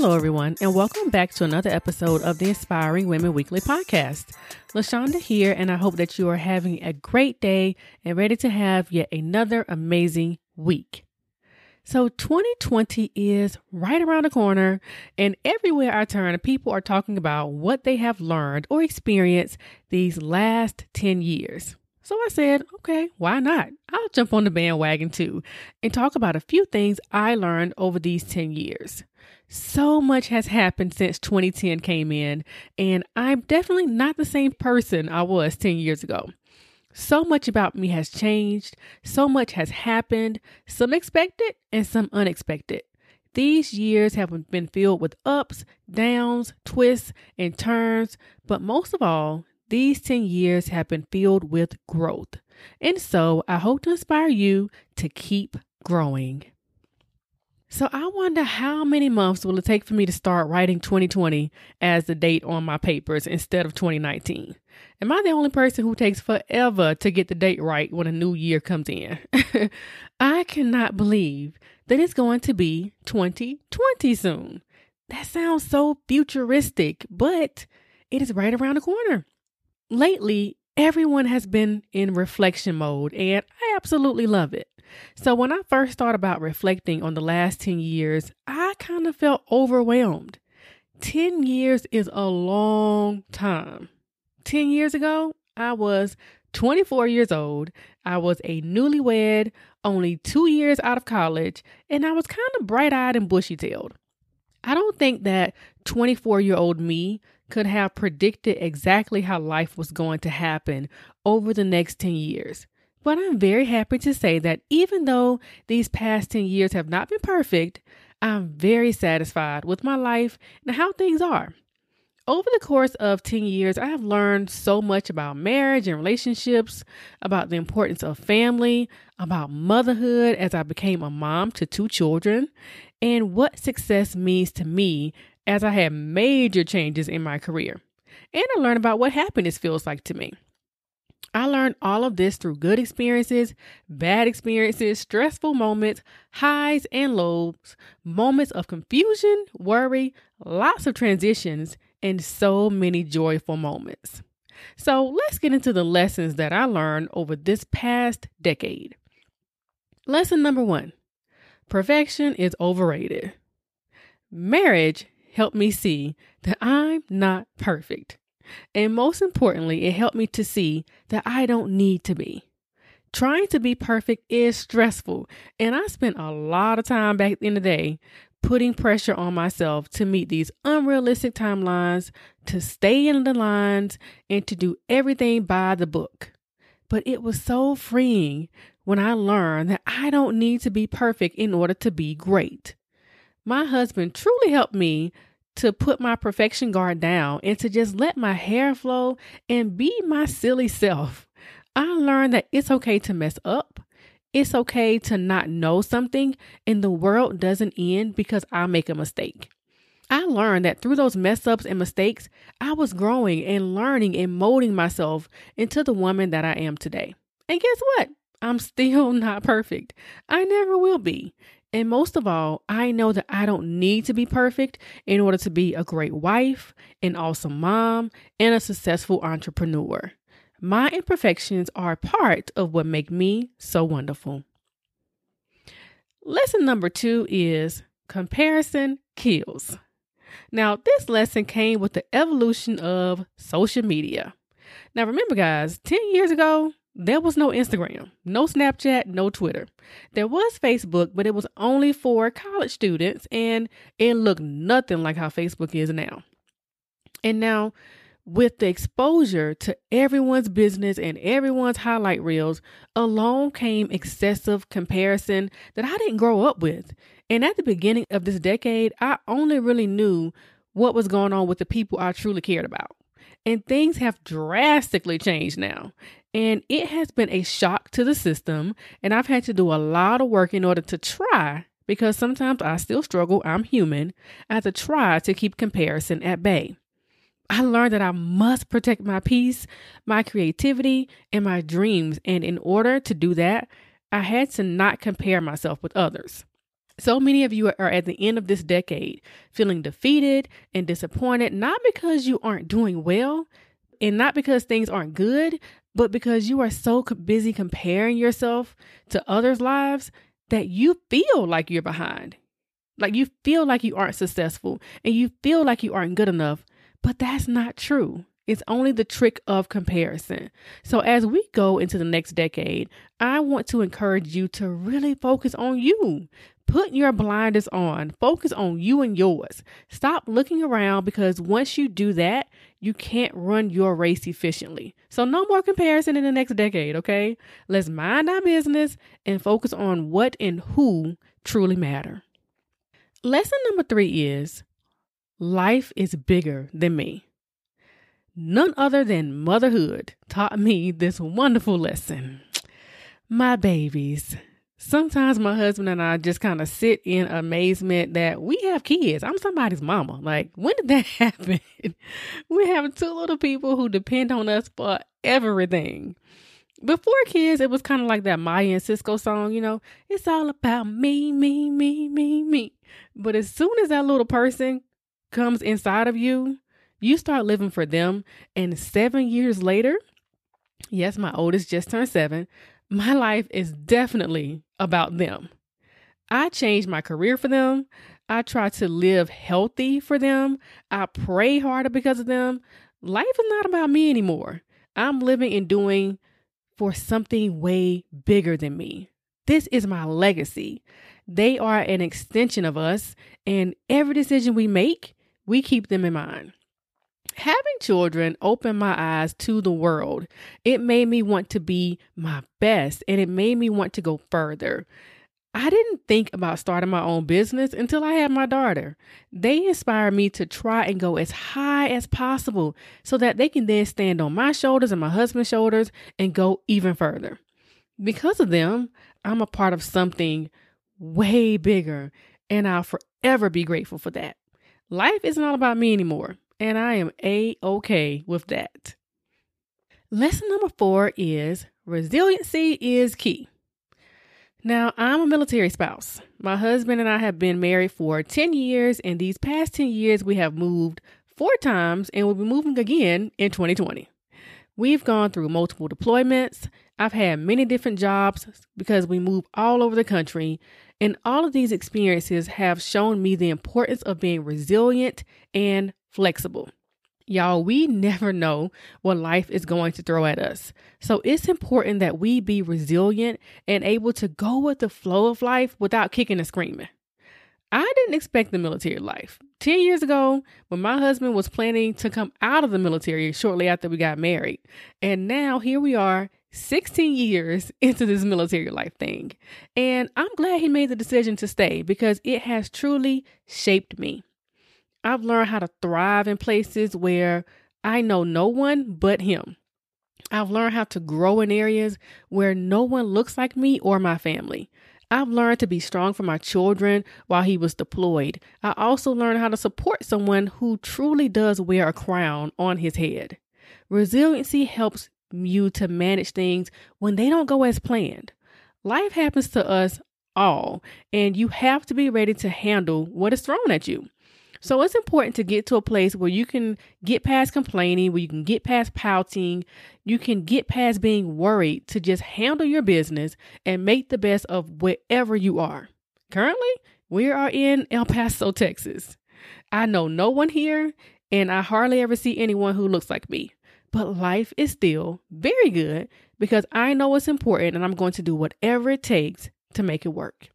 Hello, everyone, and welcome back to another episode of the Inspiring Women Weekly podcast. LaShonda here, and I hope that you are having a great day and ready to have yet another amazing week. So, 2020 is right around the corner, and everywhere I turn, people are talking about what they have learned or experienced these last 10 years. So I said, okay, why not? I'll jump on the bandwagon too and talk about a few things I learned over these 10 years. So much has happened since 2010 came in, and I'm definitely not the same person I was 10 years ago. So much about me has changed, so much has happened, some expected and some unexpected. These years have been filled with ups, downs, twists, and turns, but most of all, these 10 years have been filled with growth. And so I hope to inspire you to keep growing. So I wonder how many months will it take for me to start writing 2020 as the date on my papers instead of 2019? Am I the only person who takes forever to get the date right when a new year comes in? I cannot believe that it's going to be 2020 soon. That sounds so futuristic, but it is right around the corner lately, everyone has been in reflection mode, and I absolutely love it. So, when I first thought about reflecting on the last 10 years, I kind of felt overwhelmed. 10 years is a long time. 10 years ago, I was 24 years old. I was a newlywed, only two years out of college, and I was kind of bright eyed and bushy tailed. I don't think that 24 year old me could have predicted exactly how life was going to happen over the next 10 years. But I'm very happy to say that even though these past 10 years have not been perfect, I'm very satisfied with my life and how things are. Over the course of 10 years, I have learned so much about marriage and relationships, about the importance of family, about motherhood as I became a mom to two children, and what success means to me as I had major changes in my career. And I learned about what happiness feels like to me. I learned all of this through good experiences, bad experiences, stressful moments, highs and lows, moments of confusion, worry, lots of transitions, and so many joyful moments. So let's get into the lessons that I learned over this past decade. Lesson number one perfection is overrated. Marriage helped me see that I'm not perfect. And most importantly, it helped me to see that I don't need to be. Trying to be perfect is stressful, and I spent a lot of time back in the day putting pressure on myself to meet these unrealistic timelines, to stay in the lines, and to do everything by the book. But it was so freeing when I learned that I don't need to be perfect in order to be great. My husband truly helped me to put my perfection guard down and to just let my hair flow and be my silly self. I learned that it's okay to mess up. It's okay to not know something, and the world doesn't end because I make a mistake. I learned that through those mess ups and mistakes, I was growing and learning and molding myself into the woman that I am today. And guess what? I'm still not perfect. I never will be. And most of all, I know that I don't need to be perfect in order to be a great wife, an awesome mom, and a successful entrepreneur. My imperfections are part of what make me so wonderful. Lesson number two is comparison kills. Now, this lesson came with the evolution of social media. Now, remember, guys, 10 years ago, there was no Instagram, no Snapchat, no Twitter. There was Facebook, but it was only for college students and it looked nothing like how Facebook is now. And now, with the exposure to everyone's business and everyone's highlight reels, along came excessive comparison that I didn't grow up with. And at the beginning of this decade, I only really knew what was going on with the people I truly cared about. And things have drastically changed now. And it has been a shock to the system, and I've had to do a lot of work in order to try because sometimes I still struggle. I'm human. I have to try to keep comparison at bay. I learned that I must protect my peace, my creativity, and my dreams. And in order to do that, I had to not compare myself with others. So many of you are at the end of this decade feeling defeated and disappointed, not because you aren't doing well and not because things aren't good, but because you are so busy comparing yourself to others' lives that you feel like you're behind. Like you feel like you aren't successful and you feel like you aren't good enough, but that's not true. It's only the trick of comparison. So, as we go into the next decade, I want to encourage you to really focus on you. Put your blinders on, focus on you and yours. Stop looking around because once you do that, you can't run your race efficiently. So, no more comparison in the next decade, okay? Let's mind our business and focus on what and who truly matter. Lesson number three is life is bigger than me. None other than motherhood taught me this wonderful lesson. My babies. Sometimes my husband and I just kind of sit in amazement that we have kids. I'm somebody's mama. Like, when did that happen? we have two little people who depend on us for everything. Before kids, it was kind of like that Mya and Sisqó song, you know, it's all about me, me, me, me, me. But as soon as that little person comes inside of you, you start living for them. And seven years later, yes, my oldest just turned seven, my life is definitely about them. I changed my career for them. I try to live healthy for them. I pray harder because of them. Life is not about me anymore. I'm living and doing for something way bigger than me. This is my legacy. They are an extension of us, and every decision we make, we keep them in mind having children opened my eyes to the world. It made me want to be my best and it made me want to go further. I didn't think about starting my own business until I had my daughter. They inspired me to try and go as high as possible so that they can then stand on my shoulders and my husband's shoulders and go even further. Because of them, I'm a part of something way bigger, and I'll forever be grateful for that. Life isn't all about me anymore and I am a okay with that. Lesson number four is resiliency is key. Now, I'm a military spouse. My husband and I have been married for 10 years, and these past 10 years, we have moved four times and we'll be moving again in 2020. We've gone through multiple deployments. I've had many different jobs because we move all over the country. And all of these experiences have shown me the importance of being resilient and flexible. Y'all, we never know what life is going to throw at us. So it's important that we be resilient and able to go with the flow of life without kicking and screaming. I didn't expect the military life. 10 years ago, when my husband was planning to come out of the military shortly after we got married. And now here we are, 16 years into this military life thing. And I'm glad he made the decision to stay because it has truly shaped me. I've learned how to thrive in places where I know no one but him. I've learned how to grow in areas where no one looks like me or my family. I've learned to be strong for my children while he was deployed. I also learned how to support someone who truly does wear a crown on his head. Resiliency helps you to manage things when they don't go as planned. Life happens to us all, and you have to be ready to handle what is thrown at you. So it's important to get to a place where you can get past complaining, where you can get past pouting, you can get past being worried to just handle your business and make the best of wherever you are. Currently, we are in El Paso, Texas. I know no one here, and I hardly ever see anyone who looks like me. But life is still very good because I know it's important and I'm going to do whatever it takes to make it work.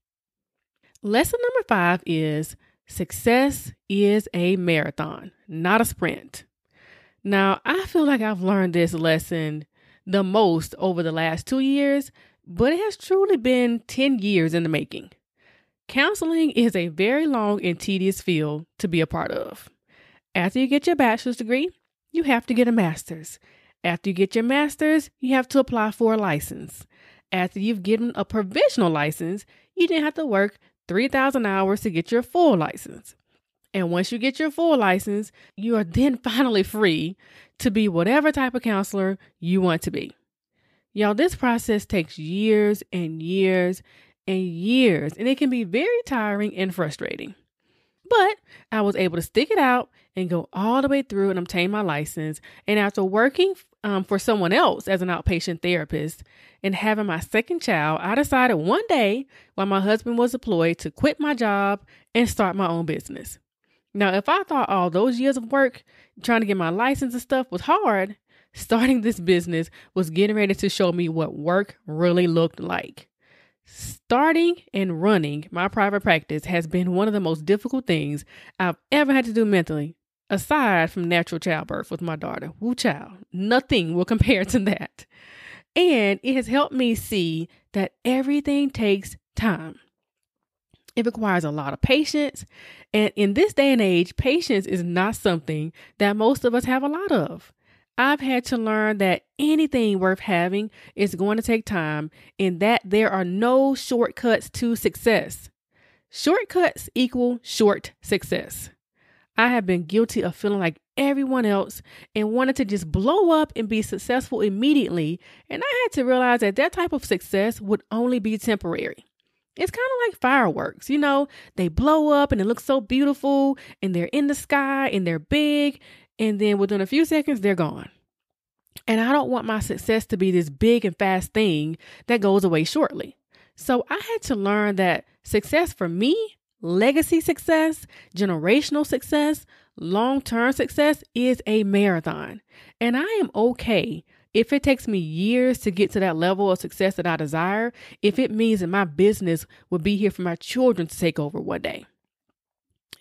Lesson number five is Success is a marathon, not a sprint. Now, I feel like I've learned this lesson the most over the last two years, but it has truly been 10 years in the making. Counseling is a very long and tedious field to be a part of. After you get your bachelor's degree, you have to get a master's. After you get your master's, you have to apply for a license. After you've given a provisional license, you then have to work 3,000 hours to get your full license. And once you get your full license, you are then finally free to be whatever type of counselor you want to be. Y'all, this process takes years and years and years, and it can be very tiring and frustrating. But I was able to stick it out and go all the way through and obtain my license. And after working um, for someone else as an outpatient therapist and having my second child, I decided one day while my husband was deployed to quit my job and start my own business. Now, if I thought all those years of work trying to get my license and stuff was hard, starting this business was getting ready to show me what work really looked like. Starting and running my private practice has been one of the most difficult things I've ever had to do mentally, aside from natural childbirth with my daughter. Woo child. Nothing will compare to that. And it has helped me see that everything takes time. It requires a lot of patience. And in this day and age, patience is not something that most of us have a lot of. I've had to learn that anything worth having is going to take time and that there are no shortcuts to success. Shortcuts equal short success. I have been guilty of feeling like everyone else and wanted to just blow up and be successful immediately. And I had to realize that that type of success would only be temporary. It's kind of like fireworks, you know, they blow up and it looks so beautiful and they're in the sky and they're big and then within a few seconds, they're gone. And I don't want my success to be this big and fast thing that goes away shortly. So I had to learn that success for me, legacy success, generational success, long term success is a marathon. And I am okay if it takes me years to get to that level of success that I desire, if it means that my business will be here for my children to take over one day.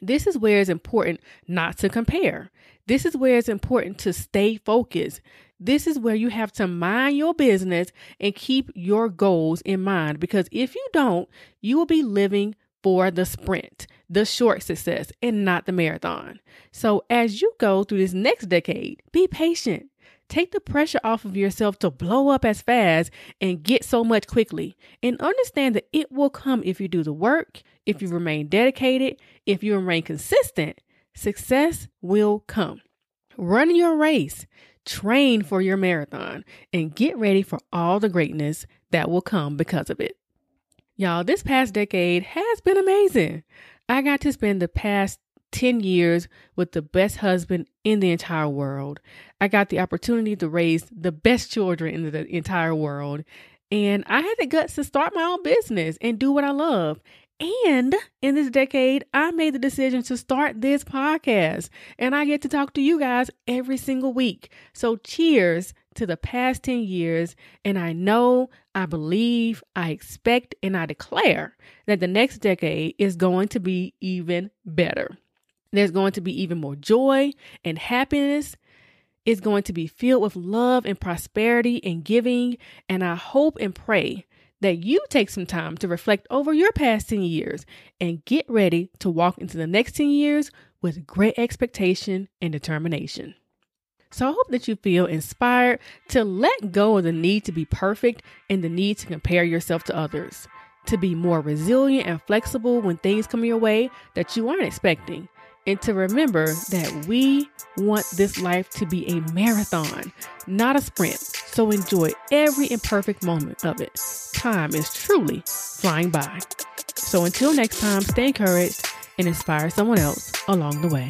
This is where it's important not to compare. This is where it's important to stay focused. This is where you have to mind your business and keep your goals in mind because if you don't, you will be living for the sprint, the short success, and not the marathon. So, as you go through this next decade, be patient. Take the pressure off of yourself to blow up as fast and get so much quickly. And understand that it will come if you do the work, if you remain dedicated, if you remain consistent, success will come. Run your race, train for your marathon, and get ready for all the greatness that will come because of it. Y'all, this past decade has been amazing. I got to spend the past 10 years with the best husband in the entire world. I got the opportunity to raise the best children in the entire world. And I had the guts to start my own business and do what I love. And in this decade, I made the decision to start this podcast. And I get to talk to you guys every single week. So, cheers to the past 10 years. And I know, I believe, I expect, and I declare that the next decade is going to be even better. There's going to be even more joy and happiness. It's going to be filled with love and prosperity and giving. And I hope and pray that you take some time to reflect over your past 10 years and get ready to walk into the next 10 years with great expectation and determination. So I hope that you feel inspired to let go of the need to be perfect and the need to compare yourself to others, to be more resilient and flexible when things come your way that you aren't expecting, and to remember that we want this life to be a marathon, not a sprint. So enjoy every imperfect moment of it. Time is truly flying by. So until next time, stay encouraged and inspire someone else along the way.